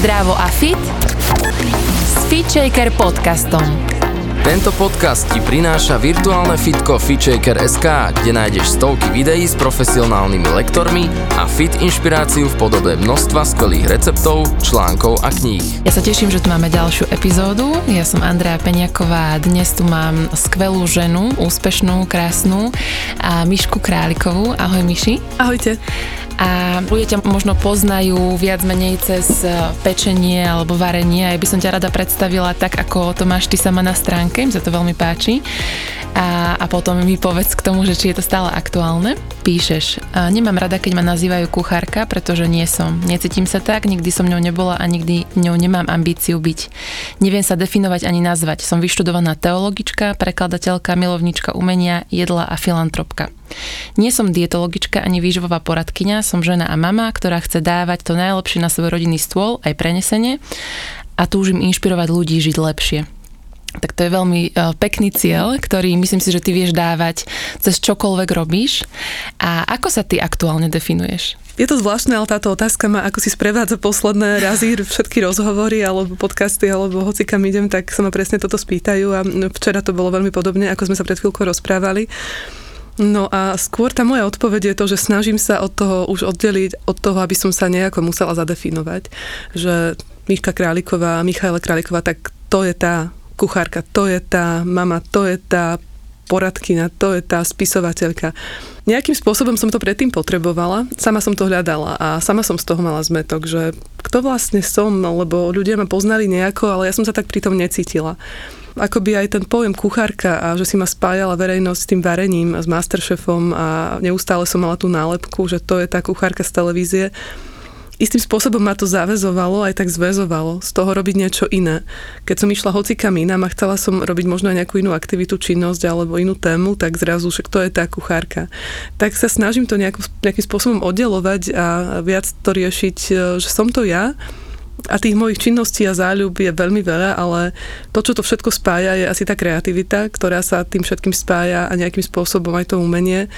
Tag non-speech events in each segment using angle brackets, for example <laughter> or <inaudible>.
Zdravo a fit s FitShaker podcastom. Tento podcast ti prináša virtuálne fitko FitShaker.sk, kde nájdeš stovky videí s profesionálnymi lektormi a fit inšpiráciu v podobe množstva skvelých receptov, článkov a kníh. Ja sa teším, že tu máme ďalšiu epizódu. Ja som Andrea Peňaková a dnes tu mám skvelú ženu, úspešnú, krásnu a Mišku Králikovú. Ahoj Miši. Ahojte a ľudia možno poznajú viac menej cez e, pečenie alebo varenie ja by som ťa rada predstavila tak, ako to máš ty sama na stránke, mi sa to veľmi páči a, a potom mi povedz k tomu, že či je to stále aktuálne. Píšeš, nemám rada, keď ma nazývajú kuchárka, pretože nie som. Necítim sa tak, nikdy som ňou nebola a nikdy ňou nemám ambíciu byť. Neviem sa definovať ani nazvať. Som vyštudovaná teologička, prekladateľka, milovnička umenia, jedla a filantropka. Nie som dietologička ani výživová poradkyňa, som žena a mama, ktorá chce dávať to najlepšie na svoj rodinný stôl, aj prenesenie a túžim inšpirovať ľudí žiť lepšie. Tak to je veľmi e, pekný cieľ, ktorý myslím si, že ty vieš dávať cez čokoľvek robíš. A ako sa ty aktuálne definuješ? Je to zvláštne, ale táto otázka ma ako si sprevádza posledné razy všetky rozhovory alebo podcasty alebo hoci kam idem, tak sa ma presne toto spýtajú a včera to bolo veľmi podobne, ako sme sa pred chvíľkou rozprávali. No a skôr tá moja odpoveď je to, že snažím sa od toho už oddeliť od toho, aby som sa nejako musela zadefinovať, že Miška Králiková, Michaela Králiková, tak to je tá kuchárka, to je tá mama, to je tá poradkyňa, to je tá spisovateľka. Nejakým spôsobom som to predtým potrebovala, sama som to hľadala a sama som z toho mala zmetok, že kto vlastne som, lebo ľudia ma poznali nejako, ale ja som sa tak pri tom necítila akoby aj ten pojem kuchárka a že si ma spájala verejnosť s tým varením a s Masterchefom a neustále som mala tú nálepku, že to je tá kuchárka z televízie. Istým spôsobom ma to zavezovalo, aj tak zväzovalo z toho robiť niečo iné. Keď som išla hocikam inám a chcela som robiť možno nejakú inú aktivitu, činnosť alebo inú tému, tak zrazu, že to je tá kuchárka. Tak sa snažím to nejakým spôsobom oddelovať a viac to riešiť, že som to ja, a tých mojich činností a záľub je veľmi veľa, ale to, čo to všetko spája, je asi tá kreativita, ktorá sa tým všetkým spája a nejakým spôsobom aj to umenie.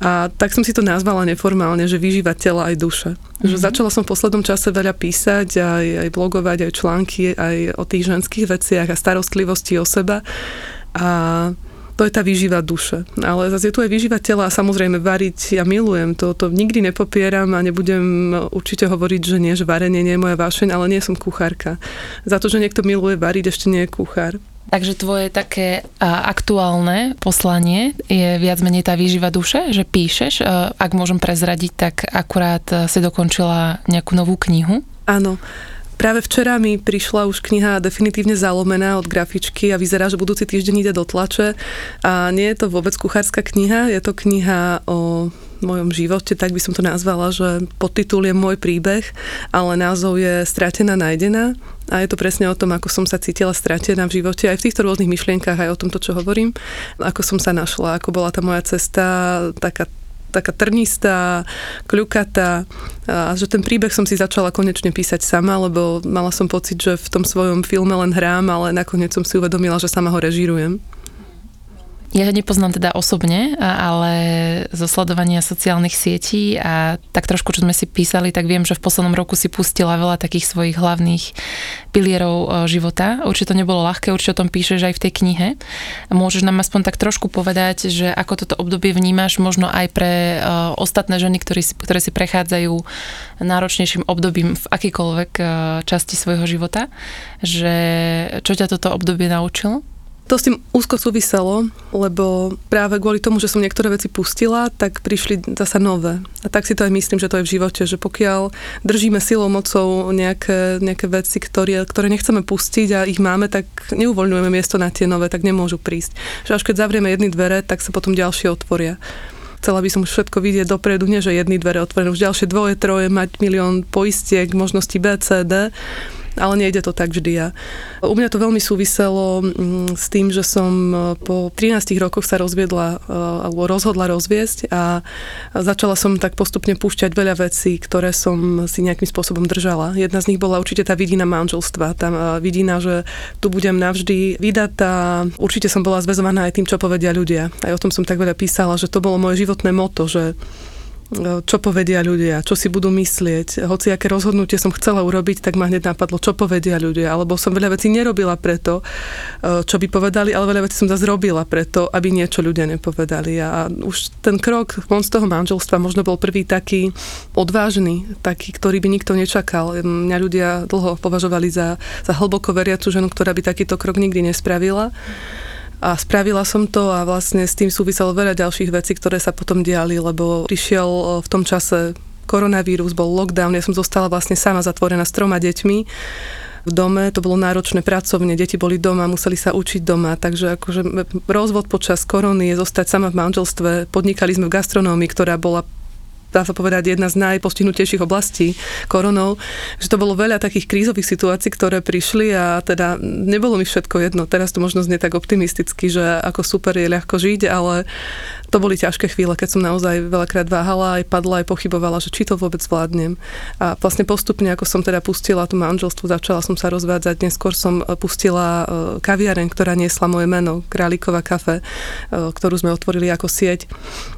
A tak som si to nazvala neformálne, že vyžíva tela aj duše. Mm-hmm. Že mhm. začala som v poslednom čase veľa písať, aj, aj blogovať, aj články, aj o tých ženských veciach a starostlivosti o seba. A to je tá výživa duše. Ale zase je tu aj výživa tela a samozrejme variť ja milujem, to, to nikdy nepopieram a nebudem určite hovoriť, že nie, že varenie nie je moja vášeň, ale nie som kuchárka. Za to, že niekto miluje variť, ešte nie je kuchár. Takže tvoje také aktuálne poslanie je viac menej tá výživa duše, že píšeš. Ak môžem prezradiť, tak akurát si dokončila nejakú novú knihu. Áno. Práve včera mi prišla už kniha definitívne zalomená od grafičky a vyzerá, že budúci týždeň ide do tlače. A nie je to vôbec kuchárska kniha, je to kniha o mojom živote, tak by som to nazvala, že podtitul je Môj príbeh, ale názov je Stratená nájdená a je to presne o tom, ako som sa cítila stratená v živote, aj v týchto rôznych myšlienkach, aj o tomto, čo hovorím, ako som sa našla, ako bola tá moja cesta taká taká trnistá, kľukatá a že ten príbeh som si začala konečne písať sama, lebo mala som pocit, že v tom svojom filme len hrám, ale nakoniec som si uvedomila, že sama ho režírujem. Ja ho nepoznám teda osobne, ale zo sledovania sociálnych sietí a tak trošku, čo sme si písali, tak viem, že v poslednom roku si pustila veľa takých svojich hlavných pilierov života. Určite to nebolo ľahké, určite o tom píšeš aj v tej knihe. Môžeš nám aspoň tak trošku povedať, že ako toto obdobie vnímaš možno aj pre ostatné ženy, ktoré si, ktoré si prechádzajú náročnejším obdobím v akýkoľvek časti svojho života, že čo ťa toto obdobie naučilo? To s tým úzko súviselo, lebo práve kvôli tomu, že som niektoré veci pustila, tak prišli zasa nové. A tak si to aj myslím, že to je v živote, že pokiaľ držíme silou, mocou nejaké, nejaké veci, ktoré, ktoré nechceme pustiť a ich máme, tak neuvoľňujeme miesto na tie nové, tak nemôžu prísť. Že až keď zavrieme jedny dvere, tak sa potom ďalšie otvoria chcela by som už všetko vidieť dopredu, nie že jedny dvere otvorené, už ďalšie dvoje, troje, mať milión poistiek, možnosti B, C, D ale nejde to tak vždy. Ja. U mňa to veľmi súviselo mm, s tým, že som e, po 13 rokoch sa rozviedla e, alebo rozhodla rozviesť a začala som tak postupne púšťať veľa vecí, ktoré som si nejakým spôsobom držala. Jedna z nich bola určite tá vidina manželstva, tá e, vidina, že tu budem navždy vydatá. Určite som bola zväzovaná aj tým, čo povedia ľudia. Aj o tom som tak veľa písala, že to bolo moje životné moto, že čo povedia ľudia, čo si budú myslieť. Hoci aké rozhodnutie som chcela urobiť, tak ma hneď napadlo, čo povedia ľudia. Alebo som veľa vecí nerobila preto, e, čo by povedali, ale veľa vecí som zase robila preto, aby niečo ľudia nepovedali. A už ten krok von z toho manželstva možno bol prvý taký odvážny, taký, ktorý by nikto nečakal. Mňa ľudia dlho považovali za, za hlboko veriacu ženu, ktorá by takýto krok nikdy nespravila. A spravila som to a vlastne s tým súviselo veľa ďalších vecí, ktoré sa potom diali, lebo prišiel e, v tom čase koronavírus, bol lockdown, ja som zostala vlastne sama zatvorená s troma deťmi v dome, to bolo náročné pracovne, deti boli doma, museli sa učiť doma, takže akože rozvod počas korony je zostať sama v manželstve, podnikali sme v gastronómii, ktorá bola dá sa povedať, jedna z najpostihnutejších oblastí koronou, že to bolo veľa takých krízových situácií, ktoré prišli a teda nebolo mi všetko jedno. Teraz to možno znie tak optimisticky, že ako super je ľahko žiť, ale to boli ťažké chvíle, keď som naozaj veľakrát váhala, aj padla, aj pochybovala, že či to vôbec zvládnem. A vlastne postupne, ako som teda pustila tú manželstvo, začala som sa rozvádzať, neskôr som e, pustila e, kaviareň, ktorá niesla moje meno, Králiková kafe, e, ktorú sme otvorili ako sieť.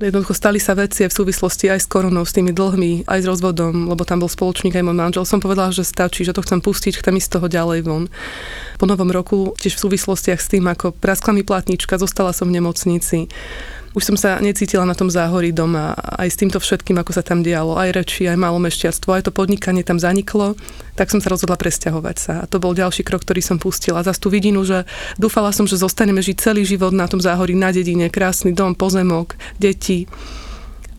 Jednoducho stali sa veci v súvislosti aj s koronou, s tými dlhmi, aj s rozvodom, lebo tam bol spoločník aj môj manžel. Som povedala, že stačí, že to chcem pustiť, chcem ísť z toho ďalej von. Po novom roku, tiež v súvislostiach s tým, ako praskla mi platnička, zostala som v nemocnici už som sa necítila na tom záhorí doma, aj s týmto všetkým, ako sa tam dialo, aj reči, aj malomešťarstvo, aj to podnikanie tam zaniklo, tak som sa rozhodla presťahovať sa. A to bol ďalší krok, ktorý som pustila. Za tú vidinu, že dúfala som, že zostaneme žiť celý život na tom záhorí, na dedine, krásny dom, pozemok, deti.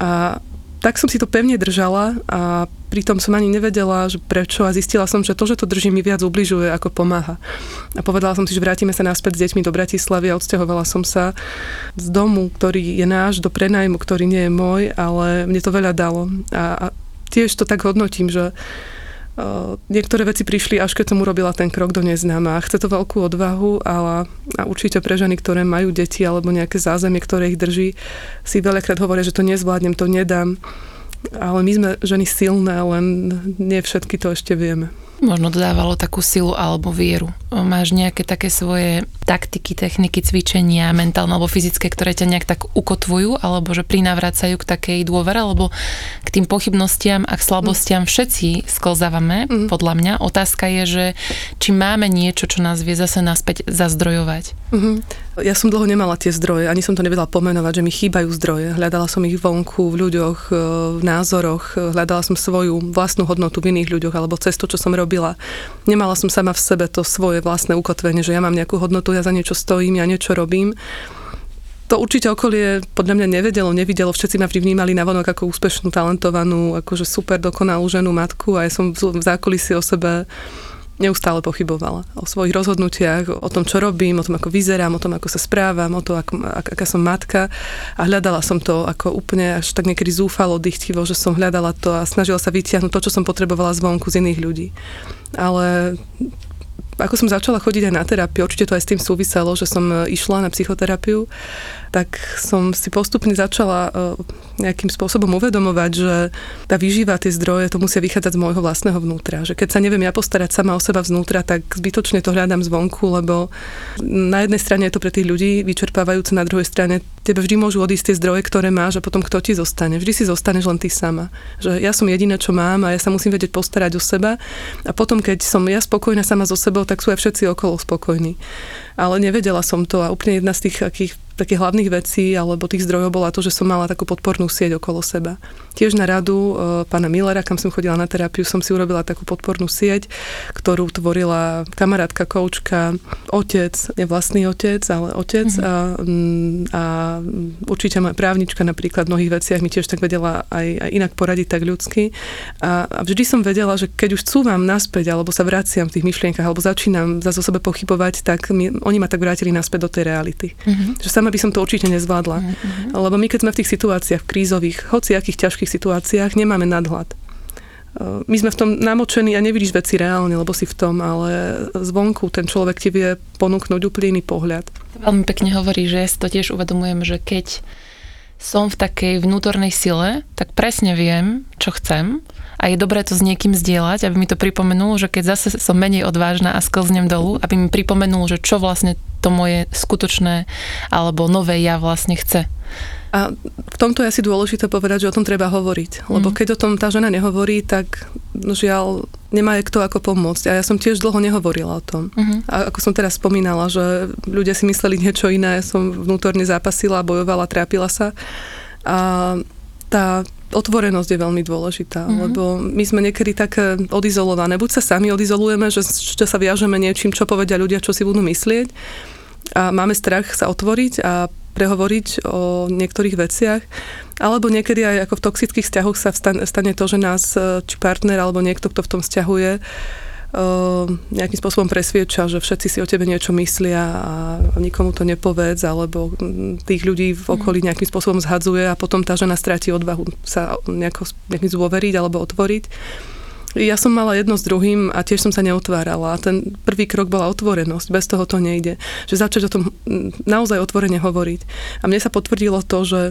A tak som si to pevne držala a pritom som ani nevedela, že prečo a zistila som, že to, že to drží mi viac ubližuje, ako pomáha. A povedala som si, že vrátime sa naspäť s deťmi do Bratislavy a odsťahovala som sa z domu, ktorý je náš, do prenajmu, ktorý nie je môj, ale mne to veľa dalo. A, a tiež to tak hodnotím, že niektoré veci prišli, až keď som urobila ten krok do neznáma. Chce to veľkú odvahu, ale a určite pre ženy, ktoré majú deti alebo nejaké zázemie, ktoré ich drží, si veľakrát hovoria, že to nezvládnem, to nedám. Ale my sme ženy silné, len nie všetky to ešte vieme možno dodávalo takú silu alebo vieru? Máš nejaké také svoje taktiky, techniky, cvičenia, mentálne alebo fyzické, ktoré ťa nejak tak ukotvujú alebo že prinavracajú k takej dôvere, alebo k tým pochybnostiam a k slabostiam všetci sklzávame, mm. podľa mňa. Otázka je, že či máme niečo, čo nás vie zase naspäť zazdrojovať. Mm-hmm. Ja som dlho nemala tie zdroje, ani som to nevedela pomenovať, že mi chýbajú zdroje. Hľadala som ich vonku, v ľuďoch, e, v názoroch, hľadala som svoju vlastnú hodnotu v iných ľuďoch alebo cestu, čo som robila. Nemala som sama v sebe to svoje vlastné ukotvenie, že ja mám nejakú hodnotu, ja za niečo stojím, ja niečo robím. To určite okolie podľa mňa nevedelo, nevidelo. Všetci ma vnímali na vonok ako úspešnú, talentovanú, akože super dokonalú ženu, matku a ja som v zákulisí o sebe neustále pochybovala o svojich rozhodnutiach, o tom, čo robím, o tom, ako vyzerám, o tom, ako sa správam, o tom, ako, ak, aká som matka a hľadala som to ako úplne až tak niekedy zúfalo, dychtivo, že som hľadala to a snažila sa vytiahnuť to, čo som potrebovala zvonku z iných ľudí. Ale ako som začala chodiť aj na terapiu, určite to aj s tým súviselo, že som e, išla na psychoterapiu, tak som si postupne začala e, nejakým spôsobom uvedomovať, že tá výživa, tie zdroje, to musia vychádzať z môjho vlastného vnútra. Že keď sa neviem ja postarať sama o seba vnútra, tak zbytočne to hľadám zvonku, lebo na jednej strane je to pre tých ľudí vyčerpávajúce, na druhej strane tebe vždy môžu odísť tie zdroje, ktoré máš a potom kto ti zostane. Vždy si zostaneš len ty sama. Že ja som jediné, čo mám a ja sa musím vedieť postarať o seba a potom, keď som ja spokojná sama so sebou, tak sú aj všetci okolo spokojní. Ale nevedela som to a úplne jedna z tých akých takých hlavných vecí alebo tých zdrojov bola to, že som mala takú podpornú sieť okolo seba. Tiež na radu e, pána Millera, kam som chodila na terapiu, som si urobila takú podpornú sieť, ktorú tvorila kamarátka, koučka, otec, nie vlastný otec, ale otec mm-hmm. a, mm, a určite moja právnička napríklad v mnohých veciach mi tiež tak vedela aj, aj inak poradiť tak ľudsky. A, a vždy som vedela, že keď už cúvam naspäť alebo sa vraciam v tých myšlienkach alebo začínam za o sebe pochybovať, tak mi, oni ma tak vrátili naspäť do tej reality. Mm-hmm. Že sama by som to určite nezvládla. Mm-hmm. Lebo my keď sme v tých situáciách krízových, hociakých ťažkých situáciách, nemáme nadhľad. My sme v tom namočení a nevidíš veci reálne, lebo si v tom, ale zvonku ten človek ti vie ponúknuť úplne iný pohľad. Veľmi pekne hovorí, že si to tiež uvedomujem, že keď som v takej vnútornej sile, tak presne viem, čo chcem a je dobré to s niekým zdieľať, aby mi to pripomenulo, že keď zase som menej odvážna a sklznem dolu, aby mi pripomenulo, že čo vlastne to moje skutočné alebo nové ja vlastne chce. A v tomto je asi dôležité povedať, že o tom treba hovoriť. Lebo mm. keď o tom tá žena nehovorí, tak žiaľ, nemá je kto ako pomôcť. A ja som tiež dlho nehovorila o tom. Mm-hmm. A ako som teraz spomínala, že ľudia si mysleli niečo iné, som vnútorne zápasila, bojovala, trápila sa. A tá otvorenosť je veľmi dôležitá, mm-hmm. lebo my sme niekedy tak odizolované. Buď sa sami odizolujeme, že, že sa viažeme niečím, čo povedia ľudia, čo si budú myslieť, a máme strach sa otvoriť a prehovoriť o niektorých veciach. Alebo niekedy aj ako v toxických vzťahoch sa stane to, že nás e, či partner alebo niekto, kto v tom vzťahuje, e, nejakým spôsobom presvieča, že všetci si o tebe niečo myslia a nikomu to nepovedz, alebo tých ľudí v okolí nejakým spôsobom zhadzuje a potom tá žena stráti odvahu sa nejako, nejakým zvoveriť alebo otvoriť. Ja som mala jedno s druhým a tiež som sa neotvárala. Ten prvý krok bola otvorenosť. Bez toho to nejde. Že začať o tom naozaj otvorene hovoriť. A mne sa potvrdilo to, že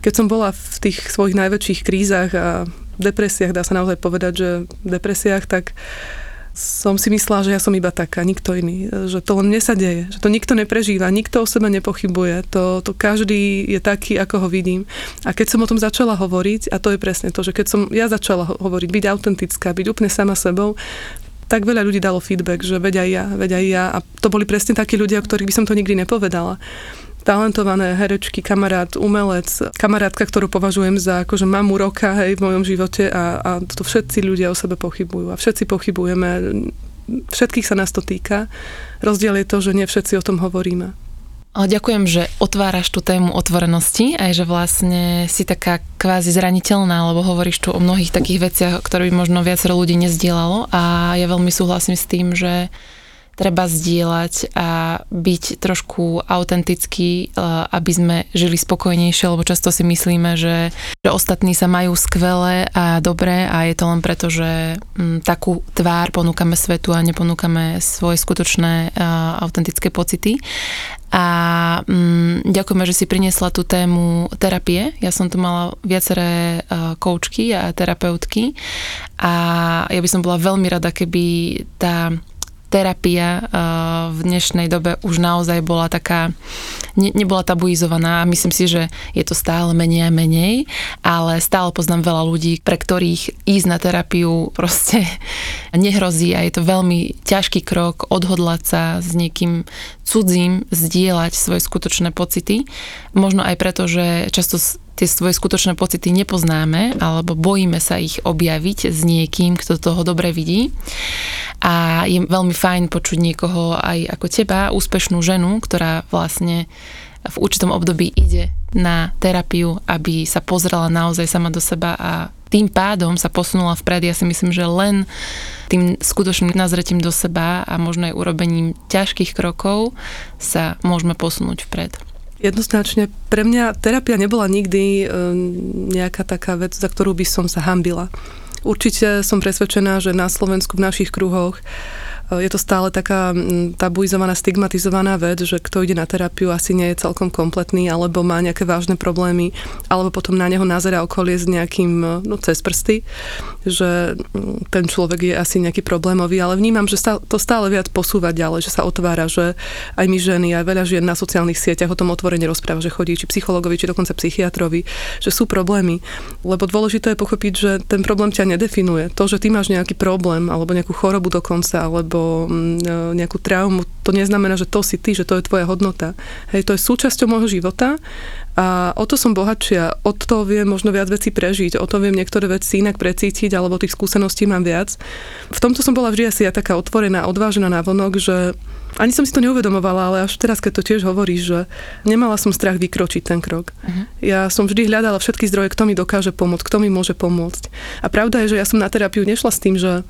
keď som bola v tých svojich najväčších krízach a depresiách, dá sa naozaj povedať, že v depresiách, tak som si myslela, že ja som iba taká, nikto iný. Že to len mne sa deje, že to nikto neprežíva, nikto o sebe nepochybuje, to, to každý je taký, ako ho vidím. A keď som o tom začala hovoriť, a to je presne to, že keď som ja začala hovoriť, byť autentická, byť úplne sama sebou, tak veľa ľudí dalo feedback, že aj ja, aj ja. A to boli presne takí ľudia, o ktorých by som to nikdy nepovedala talentované herečky, kamarát, umelec, kamarátka, ktorú považujem za akože mamu roka hej, v mojom živote a, a to všetci ľudia o sebe pochybujú a všetci pochybujeme, všetkých sa nás to týka. Rozdiel je to, že nie všetci o tom hovoríme. Ďakujem, že otváraš tú tému otvorenosti, aj že vlastne si taká kvázi zraniteľná, lebo hovoríš tu o mnohých takých veciach, ktoré by možno viacero ľudí nezdielalo a ja veľmi súhlasím s tým, že treba zdieľať a byť trošku autentický, eh, aby sme žili spokojnejšie, lebo často si myslíme, že, že ostatní sa majú skvelé a dobré a je to len preto, že mm, takú tvár ponúkame svetu a neponúkame svoje skutočné eh, autentické pocity. A mm, ďakujeme, že si priniesla tú tému terapie. Ja som tu mala viaceré uh, koučky a terapeutky a ja by som bola veľmi rada, keby tá terapia eh, v dnešnej dobe už naozaj bola taká, ne, nebola tabuizovaná myslím si, že je to stále menej a menej, ale stále poznám veľa ľudí, pre ktorých ísť na terapiu proste <laughs> nehrozí a je to veľmi ťažký krok odhodlať sa s niekým cudzím zdieľať svoje skutočné pocity. Možno aj preto, že často tie svoje skutočné pocity nepoznáme alebo bojíme sa ich objaviť s niekým, kto toho dobre vidí. A je veľmi fajn počuť niekoho aj ako teba, úspešnú ženu, ktorá vlastne v určitom období ide na terapiu, aby sa pozrela naozaj sama do seba a tým pádom sa posunula vpred. Ja si myslím, že len tým skutočným nazretím do seba a možno aj urobením ťažkých krokov sa môžeme posunúť vpred. Jednoznačne. Pre mňa terapia nebola nikdy e, nejaká taká vec, za ktorú by som sa hambila. Určite som presvedčená, že na Slovensku v našich kruhoch je to stále taká mm, tabuizovaná, stigmatizovaná vec, že kto ide na terapiu asi nie je celkom kompletný, alebo má nejaké vážne problémy, alebo potom na neho nazera okolie s nejakým, no cez prsty, že mm, ten človek je asi nejaký problémový, ale vnímam, že to stále viac posúva ďalej, že sa otvára, že aj my ženy, aj veľa žien na sociálnych sieťach o tom otvorene rozpráva, že chodí či psychologovi, či dokonca psychiatrovi, že sú problémy. Lebo dôležité je pochopiť, že ten problém ťa nedefinuje. To, že ty máš nejaký problém, alebo nejakú chorobu dokonca, alebo Mm, nejakú traumu, to neznamená, že to si ty, že to je tvoja hodnota. Hej, to je súčasťou môjho života a o to som bohatšia, o to viem možno viac vecí prežiť, o to viem niektoré veci inak precítiť, alebo tých skúseností mám viac. V tomto som bola vždy asi ja taká otvorená, odvážená na vonok, že ani som si to neuvedomovala, ale až teraz, keď to tiež hovoríš, že nemala som strach vykročiť ten krok. Uh-huh. Ja som vždy hľadala všetky zdroje, kto mi dokáže pomôcť, kto mi môže pomôcť. A pravda je, že ja som na terapiu nešla s tým, že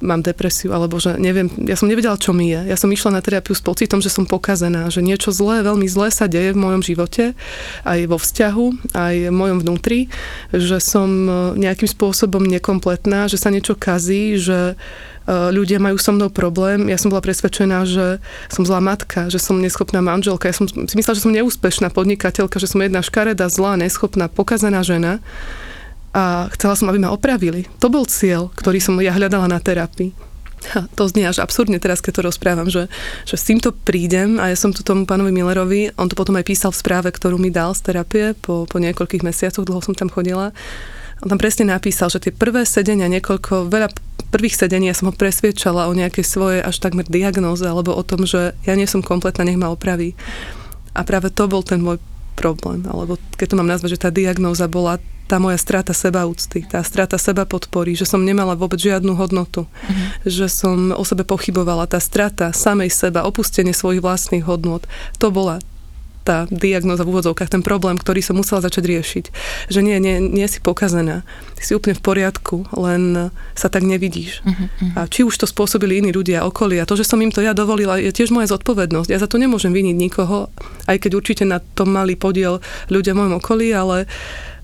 mám depresiu, alebo že neviem, ja som nevedela, čo mi je. Ja som išla na terapiu s pocitom, že som pokazená, že niečo zlé, veľmi zlé sa deje v mojom živote, aj vo vzťahu, aj v mojom vnútri, že som e, nejakým spôsobom nekompletná, že sa niečo kazí, že e, ľudia majú so mnou problém. Ja som bola presvedčená, že som zlá matka, že som neschopná manželka. Ja som si myslela, že som neúspešná podnikateľka, že som jedna škareda, zlá, neschopná, pokazená žena a chcela som, aby ma opravili. To bol cieľ, ktorý som ja hľadala na terapii. to znie až absurdne teraz, keď to rozprávam, že, že s týmto prídem a ja som tu tomu pánovi Millerovi, on to potom aj písal v správe, ktorú mi dal z terapie po, po niekoľkých mesiacoch, dlho som tam chodila. On tam presne napísal, že tie prvé sedenia, niekoľko, veľa prvých sedení ja som ho presviečala o nejakej svojej až takmer diagnóze alebo o tom, že ja nie som kompletná, nech ma opraví. A práve to bol ten môj problém, alebo keď to mám nazvať, že tá diagnóza bola tá moja strata seba úcty, tá strata seba podpory, že som nemala vôbec žiadnu hodnotu, mm-hmm. že som o sebe pochybovala, tá strata samej seba, opustenie svojich vlastných hodnot, to bola tá diagnoza v úvodzovkách, ten problém, ktorý som musela začať riešiť. Že nie, nie, nie si pokazená, ty si úplne v poriadku, len sa tak nevidíš. Uh-huh. A či už to spôsobili iní ľudia, okolie, a to, že som im to ja dovolila, je tiež moja zodpovednosť. Ja za to nemôžem viniť nikoho, aj keď určite na tom mali podiel ľudia v mojom okolí, ale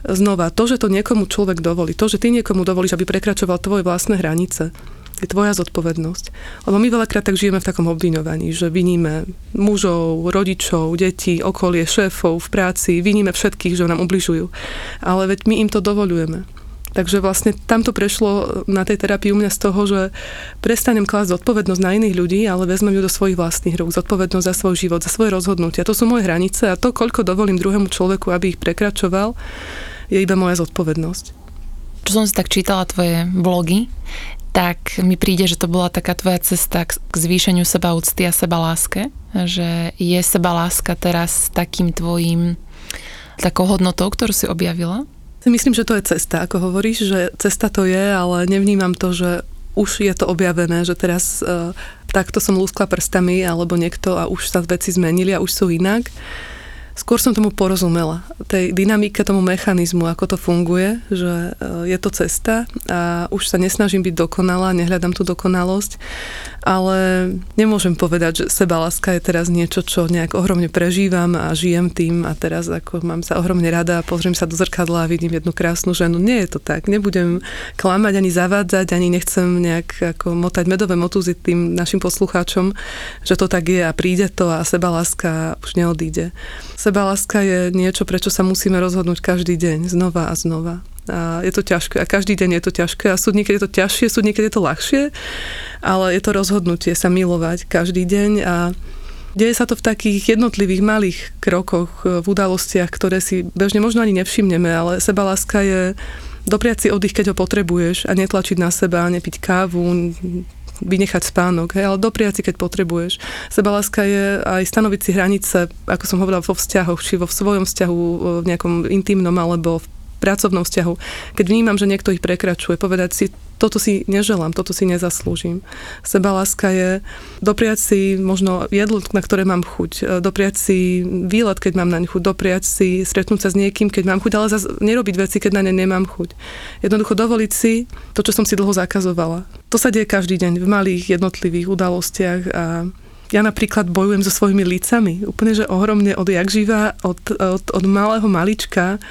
znova, to, že to niekomu človek dovolí, to, že ty niekomu dovolíš, aby prekračoval tvoje vlastné hranice, je tvoja zodpovednosť. Lebo my veľakrát tak žijeme v takom obviňovaní, že viníme mužov, rodičov, detí, okolie, šéfov v práci, viníme všetkých, že nám ubližujú. Ale veď my im to dovolujeme. Takže vlastne tam prešlo na tej terapii u mňa z toho, že prestanem klásť zodpovednosť na iných ľudí, ale vezmem ju do svojich vlastných rúk, zodpovednosť za svoj život, za svoje rozhodnutia. To sú moje hranice a to, koľko dovolím druhému človeku, aby ich prekračoval, je iba moja zodpovednosť. Čo som si tak čítala tvoje blogy, tak mi príde, že to bola taká tvoja cesta k zvýšeniu seba úcty a seba láske, že je seba láska teraz takým tvojim takou hodnotou, ktorú si objavila? Myslím, že to je cesta, ako hovoríš, že cesta to je, ale nevnímam to, že už je to objavené, že teraz uh, takto som lúskla prstami alebo niekto a už sa veci zmenili a už sú inak. Skôr som tomu porozumela, tej dynamike, tomu mechanizmu, ako to funguje, že e, je to cesta a už sa nesnažím byť dokonalá, nehľadám tú dokonalosť, ale nemôžem povedať, že sebaláska je teraz niečo, čo nejak ohromne prežívam a žijem tým a teraz ako mám sa ohromne rada a pozriem sa do zrkadla a vidím jednu krásnu ženu. Nie je to tak. Nebudem klamať ani zavádzať, ani nechcem nejak ako motať medové motúzy tým našim poslucháčom, že to tak je a príde to a sebaláska už neodíde. Sebaláska je niečo, prečo sa musíme rozhodnúť každý deň, znova a znova. A je to ťažké. A každý deň je to ťažké. A sú niekedy je to ťažšie, sú niekedy je to ľahšie, ale je to rozhodnutie sa milovať každý deň a Deje sa to v takých jednotlivých malých krokoch, v udalostiach, ktoré si bežne možno ani nevšimneme, ale sebaláska je dopriať si oddych, keď ho potrebuješ a netlačiť na seba, nepiť kávu, vynechať spánok, hej, ale dopriať si, keď potrebuješ. Sebaláska je aj stanoviť si hranice, ako som hovorila, vo vzťahoch, či vo svojom vzťahu, v nejakom intimnom alebo v pracovnom vzťahu. Keď vnímam, že niekto ich prekračuje, povedať si, toto si neželám, toto si nezaslúžim. Sebaláska je dopriať si možno jedlo, na ktoré mám chuť, e, dopriať si výlet, keď mám na chuť, dopriať si stretnúť sa s niekým, keď mám chuť, ale zase nerobiť veci, keď na ne nemám chuť. Jednoducho dovoliť si to, čo som si dlho zakazovala. To sa deje každý deň v malých jednotlivých udalostiach a ja napríklad bojujem so svojimi lícami, úplne, že ohromne od jak živa, od, od, od malého malička.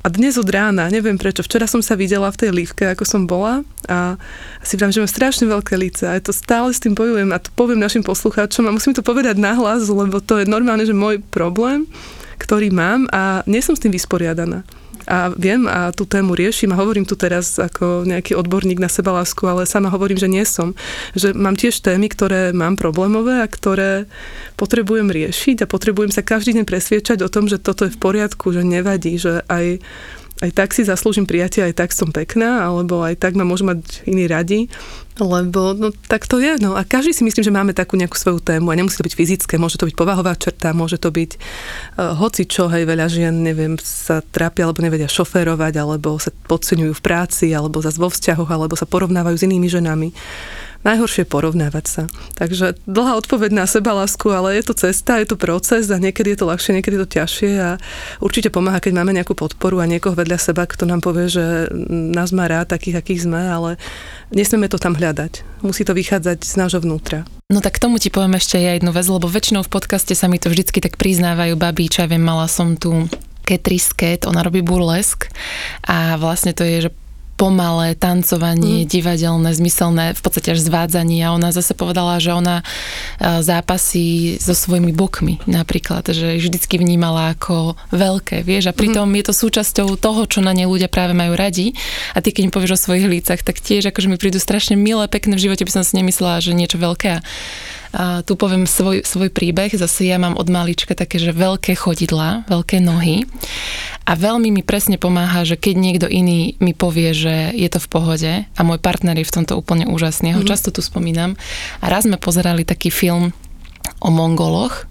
A dnes od rána, neviem prečo, včera som sa videla v tej lívke, ako som bola a si viem, že mám strašne veľké líce. A to stále s tým bojujem a to poviem našim poslucháčom a musím to povedať nahlas, lebo to je normálne, že môj problém, ktorý mám a nie som s tým vysporiadaná a viem a tú tému riešim a hovorím tu teraz ako nejaký odborník na sebalásku, ale sama hovorím, že nie som. Že mám tiež témy, ktoré mám problémové a ktoré potrebujem riešiť a potrebujem sa každý deň presviečať o tom, že toto je v poriadku, že nevadí, že aj aj tak si zaslúžim prijatie, aj tak som pekná, alebo aj tak ma môžu mať iní radi, lebo no, tak to je. No. A každý si myslím, že máme takú nejakú svoju tému a nemusí to byť fyzické, môže to byť povahová črta, môže to byť uh, hoci čo, hej, veľa žien, neviem, sa trápia alebo nevedia šoférovať, alebo sa podceňujú v práci, alebo zase vo vzťahoch, alebo sa porovnávajú s inými ženami najhoršie porovnávať sa. Takže dlhá odpoveď na lásku, ale je to cesta, je to proces a niekedy je to ľahšie, niekedy je to ťažšie a určite pomáha, keď máme nejakú podporu a niekoho vedľa seba, kto nám povie, že nás má rád takých, akých sme, ale nesmieme to tam hľadať. Musí to vychádzať z nášho vnútra. No tak k tomu ti poviem ešte ja jednu vec, lebo väčšinou v podcaste sa mi to vždycky tak priznávajú babí, čo ja viem, mala som tu Ketri Sket, ona robí burlesk a vlastne to je, že pomalé tancovanie, mm. divadelné, zmyselné, v podstate až zvádzanie a ona zase povedala, že ona zápasí so svojimi bokmi napríklad, že vždycky vnímala ako veľké, vieš, a pritom mm. je to súčasťou toho, čo na ne ľudia práve majú radi a ty keď mi povieš o svojich lícach, tak tiež akože mi prídu strašne milé, pekné v živote by som si nemyslela, že niečo veľké a tu poviem svoj, svoj príbeh. Zase ja mám od malička také, že veľké chodidlá, veľké nohy. A veľmi mi presne pomáha, že keď niekto iný mi povie, že je to v pohode a môj partner je v tomto úplne úžasný, ja ho mm. často tu spomínam. A raz sme pozerali taký film o Mongoloch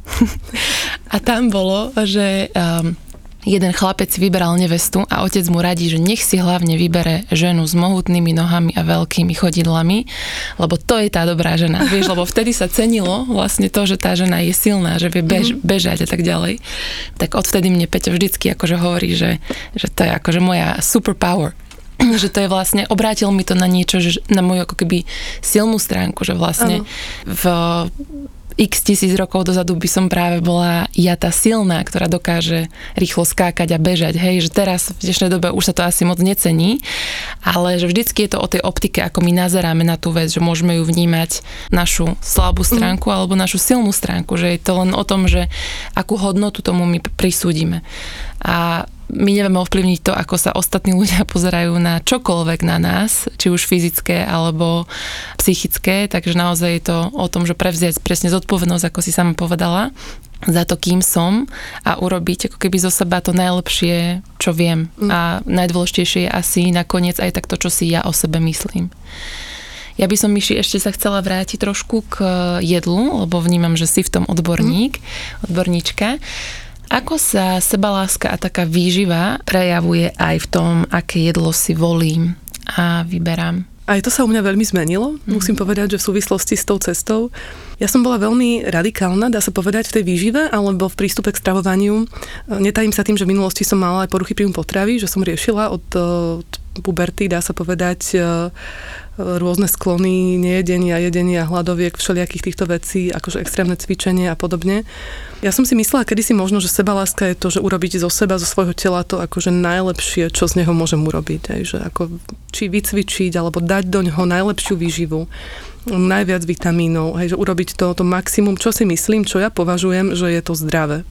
<laughs> a tam bolo, že um, jeden chlapec vyberal nevestu a otec mu radí, že nech si hlavne vybere ženu s mohutnými nohami a veľkými chodidlami, lebo to je tá dobrá žena. <laughs> Vieš, lebo vtedy sa cenilo vlastne to, že tá žena je silná, že vie bež, mhm. bežať a tak ďalej. Tak odvtedy mne Peťo vždycky akože hovorí, že, že to je akože moja superpower <clears throat> že to je vlastne, obrátil mi to na niečo, že na moju ako keby silnú stránku, že vlastne v x tisíc rokov dozadu by som práve bola ja tá silná, ktorá dokáže rýchlo skákať a bežať. Hej, že teraz v dnešnej dobe už sa to asi moc necení, ale že vždycky je to o tej optike, ako my nazeráme na tú vec, že môžeme ju vnímať našu slabú mhm. stránku mm. alebo našu silnú stránku, že je to len o tom, že akú hodnotu tomu my prisúdime. A my nevieme ovplyvniť to, ako sa ostatní ľudia <laughs> pozerajú na čokoľvek na nás, či už fyzické alebo psychické, takže naozaj je to o tom, že prevziať presne zodpovednosť, ako si sama povedala, za to, kým som a urobiť ako keby zo seba to najlepšie, čo viem. Mm. A najdôležitejšie je asi nakoniec aj tak to, čo si ja o sebe myslím. Ja by som, Myši, ešte sa chcela vrátiť trošku k jedlu, lebo vnímam, že si v tom odborník, mm. odborníčka. Ako sa sebaláska a taká výživa prejavuje aj v tom, aké jedlo si volím a vyberám? Aj to sa u mňa veľmi zmenilo, mm. musím povedať, že v súvislosti s tou cestou. Ja som bola veľmi radikálna, dá sa povedať, v tej výžive alebo v prístupe k stravovaniu. Netajím sa tým, že v minulosti som mala aj poruchy príjmu potravy, že som riešila od, od puberty, dá sa povedať, rôzne sklony nejedenia, jedenia, hladoviek, všelijakých týchto vecí, akože extrémne cvičenie a podobne. Ja som si myslela kedysi možno, že sebaláska je to, že urobiť zo seba, zo svojho tela to akože najlepšie, čo z neho môžem urobiť. Aj, že ako, či vycvičiť, alebo dať do ňoho najlepšiu výživu, najviac vitamínov, hej, že urobiť to, to maximum, čo si myslím, čo ja považujem, že je to zdravé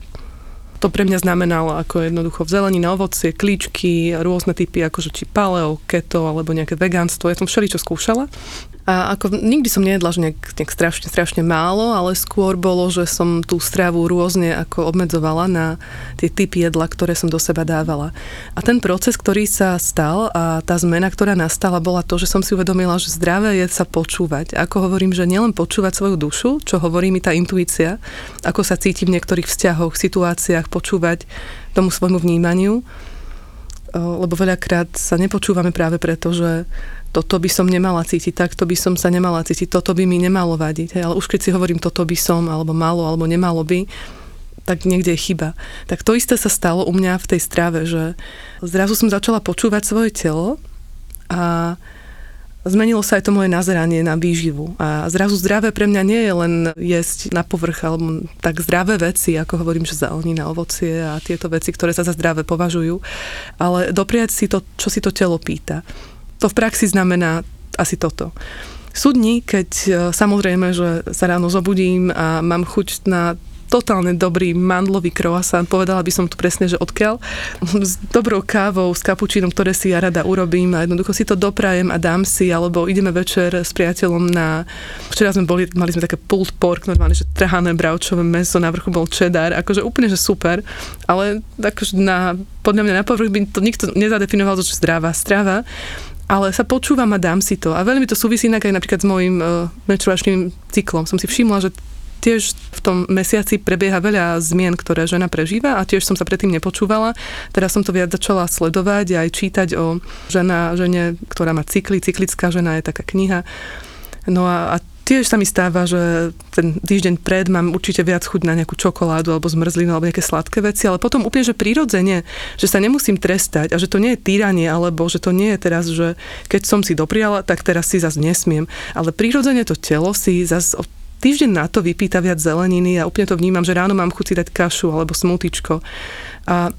to pre mňa znamenalo ako jednoducho na ovocie, klíčky, rôzne typy, akože či paleo, keto alebo nejaké vegánstvo. Ja som všeličo skúšala a ako nikdy som nejedla, že nejak, nejak strašne, strašne málo, ale skôr bolo, že som tú stravu rôzne ako obmedzovala na tie typy jedla, ktoré som do seba dávala. A ten proces, ktorý sa stal a tá zmena, ktorá nastala, bola to, že som si uvedomila, že zdravé je sa počúvať. Ako hovorím, že nielen počúvať svoju dušu, čo hovorí mi tá intuícia, ako sa cíti v niektorých vzťahoch, situáciách, počúvať tomu svojmu vnímaniu, lebo veľakrát sa nepočúvame práve preto, že toto by som nemala cítiť, takto by som sa nemala cítiť, toto by mi nemalo vadiť. Hej, ale už keď si hovorím toto by som, alebo malo, alebo nemalo by, tak niekde je chyba. Tak to isté sa stalo u mňa v tej strave, že zrazu som začala počúvať svoje telo a zmenilo sa aj to moje nazeranie na výživu. A zrazu zdravé pre mňa nie je len jesť na povrch, alebo tak zdravé veci, ako hovorím, že zelenina, ovocie a tieto veci, ktoré sa za zdravé považujú, ale dopriať si to, čo si to telo pýta. To v praxi znamená asi toto. Sú dni, keď e, samozrejme, že sa ráno zobudím a mám chuť na totálne dobrý mandlový croissant, povedala by som tu presne, že odkiaľ, s dobrou kávou, s kapučínom, ktoré si ja rada urobím a jednoducho si to doprajem a dám si, alebo ideme večer s priateľom na, včera sme boli, mali sme také pulled pork, normálne, že trhané bravčové meso, na vrchu bol cheddar, akože úplne, že super, ale akože na, podľa mňa na povrch by to nikto nezadefinoval, že zdravá strava, ale sa počúvam a dám si to. A veľmi to súvisí inak aj napríklad s môjim uh, menštruačným cyklom. Som si všimla, že tiež v tom mesiaci prebieha veľa zmien, ktoré žena prežíva a tiež som sa predtým nepočúvala. Teraz som to viac začala sledovať a aj čítať o žena, žene, ktorá má cykly. Cyklická žena je taká kniha. No a, a tiež sa mi stáva, že ten týždeň pred mám určite viac chuť na nejakú čokoládu alebo zmrzlinu alebo nejaké sladké veci, ale potom úplne, že prirodzene, že sa nemusím trestať a že to nie je týranie, alebo že to nie je teraz, že keď som si dopriala, tak teraz si zase nesmiem. Ale prirodzene to telo si zase týždeň na to vypýta viac zeleniny a úplne to vnímam, že ráno mám chuť si dať kašu alebo smutičko. A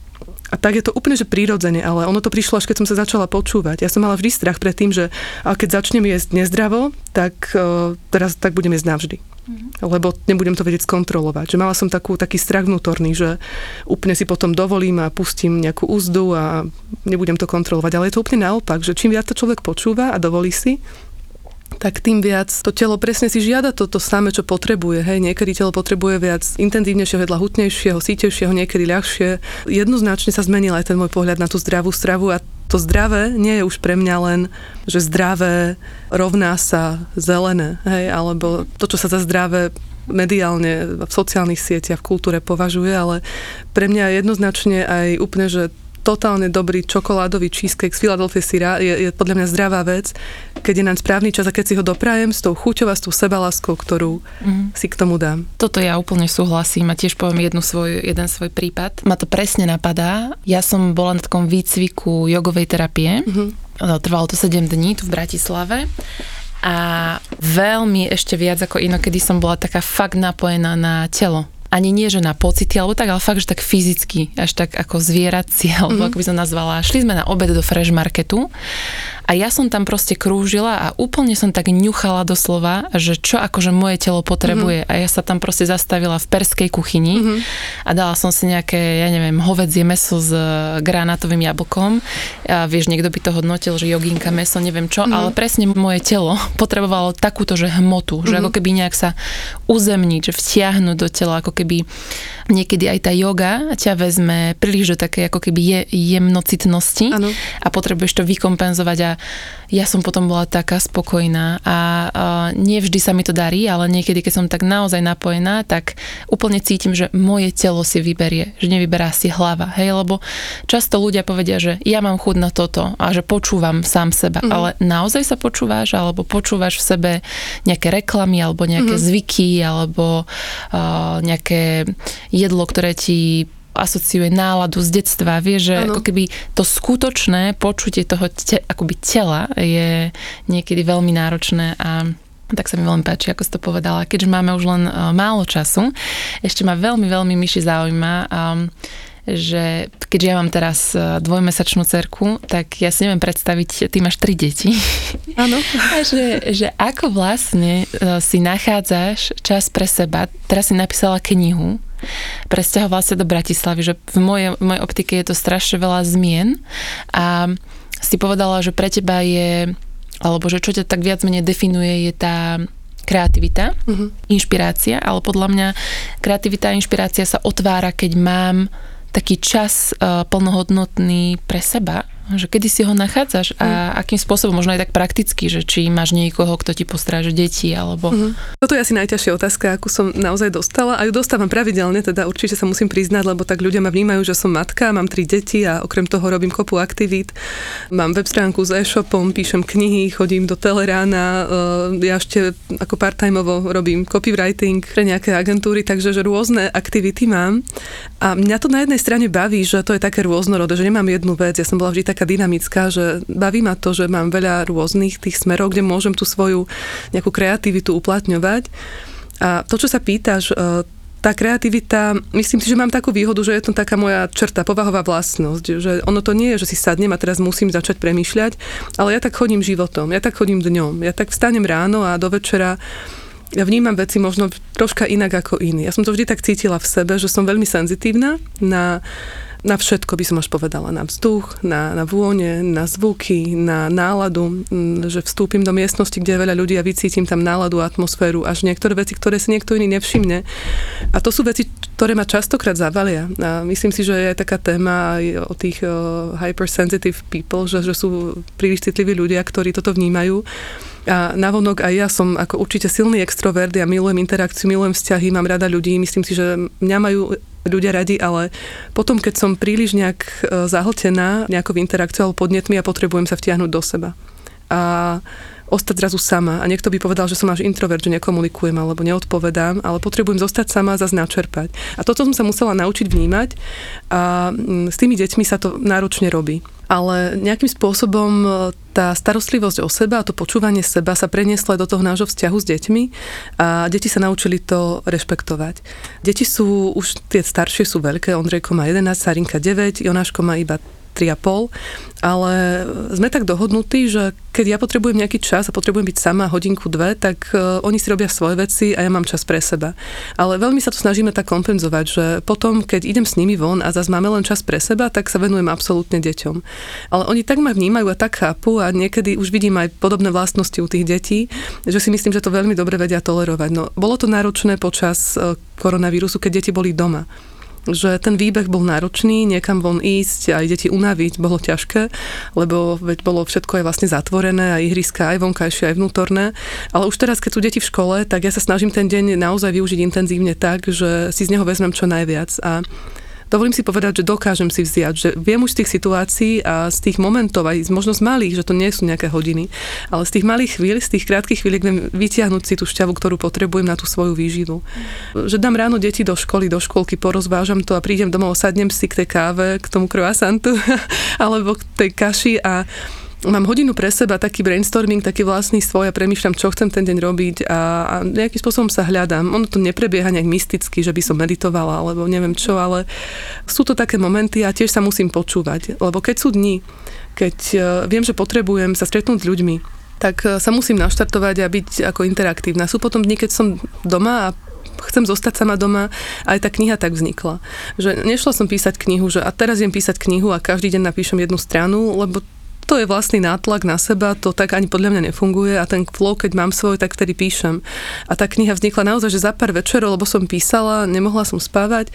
A tak je to úplne, že prírodzene, ale ono to prišlo až keď som sa začala počúvať. Ja som mala vždy strach pred tým, že keď začnem jesť nezdravo, tak uh, teraz tak budem jesť navždy. Mm-hmm. Lebo nebudem to vedieť skontrolovať. Že mala som takú, taký strach vnútorný, že úplne si potom dovolím a pustím nejakú úzdu a nebudem to kontrolovať. Ale je to úplne naopak, že čím viac to človek počúva a dovolí si, tak tým viac to telo presne si žiada to, to samé, čo potrebuje. Hej, niekedy telo potrebuje viac intenzívnejšieho jedla, hutnejšieho, sítejšieho, niekedy ľahšie. Jednoznačne sa zmenil aj ten môj pohľad na tú zdravú stravu a to zdravé nie je už pre mňa len, že zdravé rovná sa zelené, hej, alebo to, čo sa za zdravé mediálne v sociálnych sieťach, v kultúre považuje, ale pre mňa jednoznačne aj úplne, že totálne dobrý čokoládový cheesecake z Philadelphia syra je, je podľa mňa zdravá vec, keď je nám správny čas a keď si ho doprajem s tou chuťou a s tou sebaláskou, ktorú mm. si k tomu dám. Toto ja úplne súhlasím a tiež poviem jednu svoj, jeden svoj prípad. Ma to presne napadá. Ja som bola na takom výcviku jogovej terapie. Mm-hmm. Trvalo to 7 dní tu v Bratislave a veľmi ešte viac ako inokedy som bola taká fakt napojená na telo ani nie, že na pocity, alebo tak, ale fakt, že tak fyzicky, až tak ako zvierací, alebo mm-hmm. ako by som nazvala. Šli sme na obed do Fresh Marketu a ja som tam proste krúžila a úplne som tak ňuchala doslova, že čo akože moje telo potrebuje. Mm-hmm. A ja sa tam proste zastavila v perskej kuchyni mm-hmm. a dala som si nejaké, ja neviem, hovedzie meso s e, granátovým jablkom. A vieš, niekto by to hodnotil, že joginka meso, neviem čo, mm-hmm. ale presne moje telo <laughs> potrebovalo takúto, že hmotu, mm-hmm. že ako keby nejak sa uzemniť, že vtiahnuť do tela, ako keby niekedy aj tá yoga ťa vezme príliš do také ako keby je, jemnocitnosti ano. a potrebuješ to vykompenzovať a ja som potom bola taká spokojná a, a nevždy sa mi to darí, ale niekedy, keď som tak naozaj napojená, tak úplne cítim, že moje telo si vyberie, že nevyberá si hlava, hej, lebo často ľudia povedia, že ja mám chud na toto a že počúvam sám seba, mm. ale naozaj sa počúvaš, alebo počúvaš v sebe nejaké reklamy, alebo nejaké mm. zvyky, alebo uh, nejaké jedlo, ktoré ti asociuje náladu z detstva. Vie, že ano. ako keby to skutočné počutie toho te, akoby tela je niekedy veľmi náročné a tak sa mi veľmi páči, ako si to povedala. Keďže máme už len uh, málo času, ešte ma veľmi, veľmi myši zaujíma, um, že keďže ja mám teraz uh, dvojmesačnú cerku, tak ja si neviem predstaviť, ty máš tri deti. Áno. <laughs> A že, že ako vlastne uh, si nachádzaš čas pre seba. Teraz si napísala knihu, presťahovala sa do Bratislavy, že v mojej, v mojej optike je to strašne veľa zmien a si povedala, že pre teba je, alebo že čo ťa tak viac menej definuje, je tá kreativita, uh-huh. inšpirácia, ale podľa mňa kreativita a inšpirácia sa otvára, keď mám taký čas uh, plnohodnotný pre seba že kedy si ho nachádzaš a mm. akým spôsobom, možno aj tak prakticky, že či máš niekoho, kto ti postráže deti, alebo... Mm. Toto je asi najťažšia otázka, akú som naozaj dostala a ju dostávam pravidelne, teda určite sa musím priznať, lebo tak ľudia ma vnímajú, že som matka, mám tri deti a okrem toho robím kopu aktivít, mám web stránku s e-shopom, píšem knihy, chodím do Telerána, e, ja ešte ako part-timeovo robím copywriting pre nejaké agentúry, takže že rôzne aktivity mám a mňa to na jednej strane baví, že to je také rôznorodé, že nemám jednu vec, ja som bola vždy tak taká dynamická, že baví ma to, že mám veľa rôznych tých smerov, kde môžem tú svoju nejakú kreativitu uplatňovať. A to, čo sa pýtaš, e, tá kreativita, myslím si, že mám takú výhodu, že je to taká moja črta, povahová vlastnosť, že ono to nie je, že si sadnem a teraz musím začať premýšľať, ale ja tak chodím životom, ja tak chodím dňom, ja tak vstanem ráno a do večera ja vnímam veci možno troška inak ako iní. Ja som to vždy tak cítila v sebe, že som veľmi senzitívna na na všetko by som až povedala, na vzduch, na, na vône, na zvuky, na náladu, že vstúpim do miestnosti, kde je veľa ľudí a vycítim tam náladu, atmosféru, až niektoré veci, ktoré si niekto iný nevšimne. A to sú veci, ktoré ma častokrát zavalia. A myslím si, že je taká téma aj o tých uh, hypersensitive people, že, že sú príliš citliví ľudia, ktorí toto vnímajú. A navonok aj ja som ako určite silný extrovert, ja milujem interakciu, milujem vzťahy, mám rada ľudí, myslím si, že mňa majú ľudia radi, ale potom, keď som príliš nejak e, zahltená nejakou interakciou alebo podnetmi a potrebujem sa vtiahnuť do seba. A ostať zrazu sama. A niekto by povedal, že som až introvert, že nekomunikujem alebo neodpovedám, ale potrebujem zostať sama a zase načerpať. A toto som sa musela naučiť vnímať a mm, s tými deťmi sa to náročne robí ale nejakým spôsobom e, tá starostlivosť o seba a to počúvanie seba sa prenieslo do toho nášho vzťahu s deťmi a deti sa naučili to rešpektovať. Deti sú, už tie staršie sú veľké, Ondrejko má 11, Sarinka 9, Jonáško má iba 3,5, ale sme tak dohodnutí, že keď ja potrebujem nejaký čas a potrebujem byť sama hodinku, dve, tak uh, oni si robia svoje veci a ja mám čas pre seba. Ale veľmi sa to snažíme tak kompenzovať, že potom, keď idem s nimi von a zase máme len čas pre seba, tak sa venujem absolútne deťom. Ale oni tak ma vnímajú a tak chápu a niekedy už vidím aj podobné vlastnosti u tých detí, že si myslím, že to veľmi dobre vedia tolerovať. No, bolo to náročné počas uh, koronavírusu, keď deti boli doma že ten výbeh bol náročný, niekam von ísť, aj deti unaviť bolo ťažké, lebo veď bolo všetko aj vlastne zatvorené, aj ihriska, aj vonkajšie, aj vnútorné. Ale už teraz, keď sú deti v škole, tak ja sa snažím ten deň naozaj využiť intenzívne tak, že si z neho vezmem čo najviac. A dovolím si povedať, že dokážem si vziať, že viem už z tých situácií a z tých momentov, aj možno z malých, že to nie sú nejaké hodiny, ale z tých malých chvíľ, z tých krátkých chvíľ viem vytiahnuť si tú šťavu, ktorú potrebujem na tú svoju výživu. Že dám ráno deti do školy, do školky, porozvážam to a prídem domov, sadnem si k tej káve, k tomu croissantu <laughs> alebo k tej kaši a mám hodinu pre seba, taký brainstorming, taký vlastný svoj a premýšľam, čo chcem ten deň robiť a, a nejakým spôsobom sa hľadám. Ono to neprebieha nejak mysticky, že by som meditovala alebo neviem čo, ale sú to také momenty a tiež sa musím počúvať. Lebo keď sú dni, keď e, viem, že potrebujem sa stretnúť s ľuďmi, tak e, sa musím naštartovať a byť ako interaktívna. Sú potom dni, keď som doma a chcem zostať sama doma, aj tá kniha tak vznikla. Že nešla som písať knihu, že a teraz idem písať knihu a každý deň napíšem jednu stranu, lebo to je vlastný nátlak na seba, to tak ani podľa mňa nefunguje a ten flow, keď mám svoj, tak vtedy píšem. A tá kniha vznikla naozaj, že za pár večerov, lebo som písala, nemohla som spávať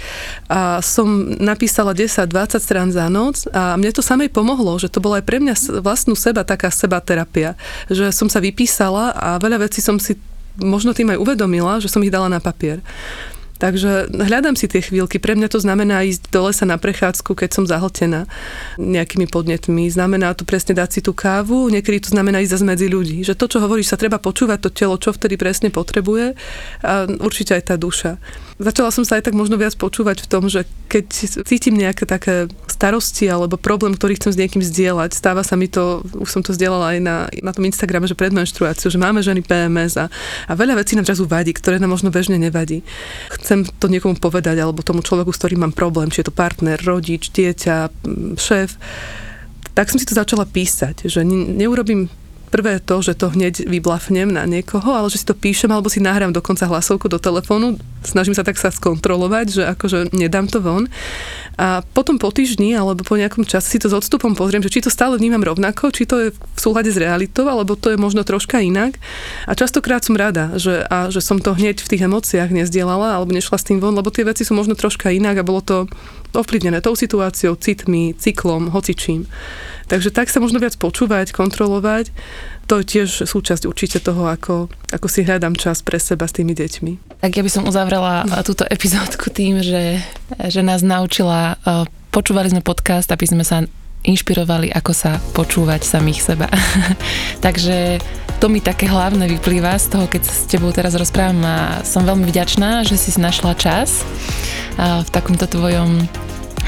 a som napísala 10-20 strán za noc a mne to samej pomohlo, že to bolo aj pre mňa vlastnú seba taká seba terapia, že som sa vypísala a veľa vecí som si možno tým aj uvedomila, že som ich dala na papier. Takže hľadám si tie chvíľky. Pre mňa to znamená ísť do lesa na prechádzku, keď som zahltená nejakými podnetmi. Znamená to presne dať si tú kávu, niekedy to znamená ísť zase medzi ľudí. Že to, čo hovoríš, sa treba počúvať to telo, čo vtedy presne potrebuje a určite aj tá duša. Začala som sa aj tak možno viac počúvať v tom, že keď cítim nejaké také starosti alebo problém, ktorý chcem s niekým zdieľať, stáva sa mi to, už som to zdieľala aj na, na tom Instagrame, že pred menštruáciu, že máme ženy PMS a, a veľa vecí nám zrazu vadí, ktoré nám možno bežne nevadí. Chcem to niekomu povedať alebo tomu človeku, s ktorým mám problém, či je to partner, rodič, dieťa, šéf, tak som si to začala písať, že neurobím prvé to, že to hneď vyblafnem na niekoho, ale že si to píšem alebo si nahrám dokonca hlasovku do telefónu. Snažím sa tak sa skontrolovať, že akože nedám to von. A potom po týždni alebo po nejakom čase si to s odstupom pozriem, že či to stále vnímam rovnako, či to je v súhľade s realitou, alebo to je možno troška inak. A častokrát som rada, že, a, že som to hneď v tých emóciách nezdielala alebo nešla s tým von, lebo tie veci sú možno troška inak a bolo to ovplyvnené tou situáciou, citmi, cyklom, hocičím. Takže tak sa možno viac počúvať, kontrolovať. To je tiež súčasť určite toho, ako, ako si hľadám čas pre seba s tými deťmi. Tak ja by som uzavrela <laughs> túto epizódku tým, že, že nás naučila, počúvali sme podcast, aby sme sa inšpirovali, ako sa počúvať samých seba. <laughs> Takže to mi také hlavné vyplýva z toho, keď s tebou teraz rozprávam a som veľmi vďačná, že si našla čas v takomto tvojom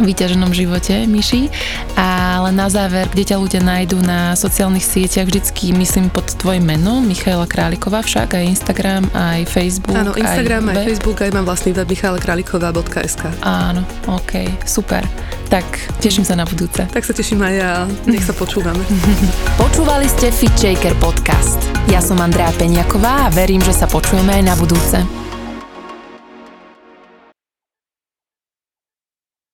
vyťaženom živote, Myši. Ale na záver, kde ťa ľudia nájdú na sociálnych sieťach, vždycky myslím pod tvojim menom, Michaela Králiková však, aj Instagram, aj Facebook. Áno, Instagram, aj, aj Facebook, aj mám vlastný web michaelakráliková.sk. Áno, ok, super. Tak teším sa na budúce. Tak sa teším aj ja, nech sa počúvame. <laughs> Počúvali ste Fit Shaker podcast. Ja som Andrea Peňaková a verím, že sa počujeme aj na budúce.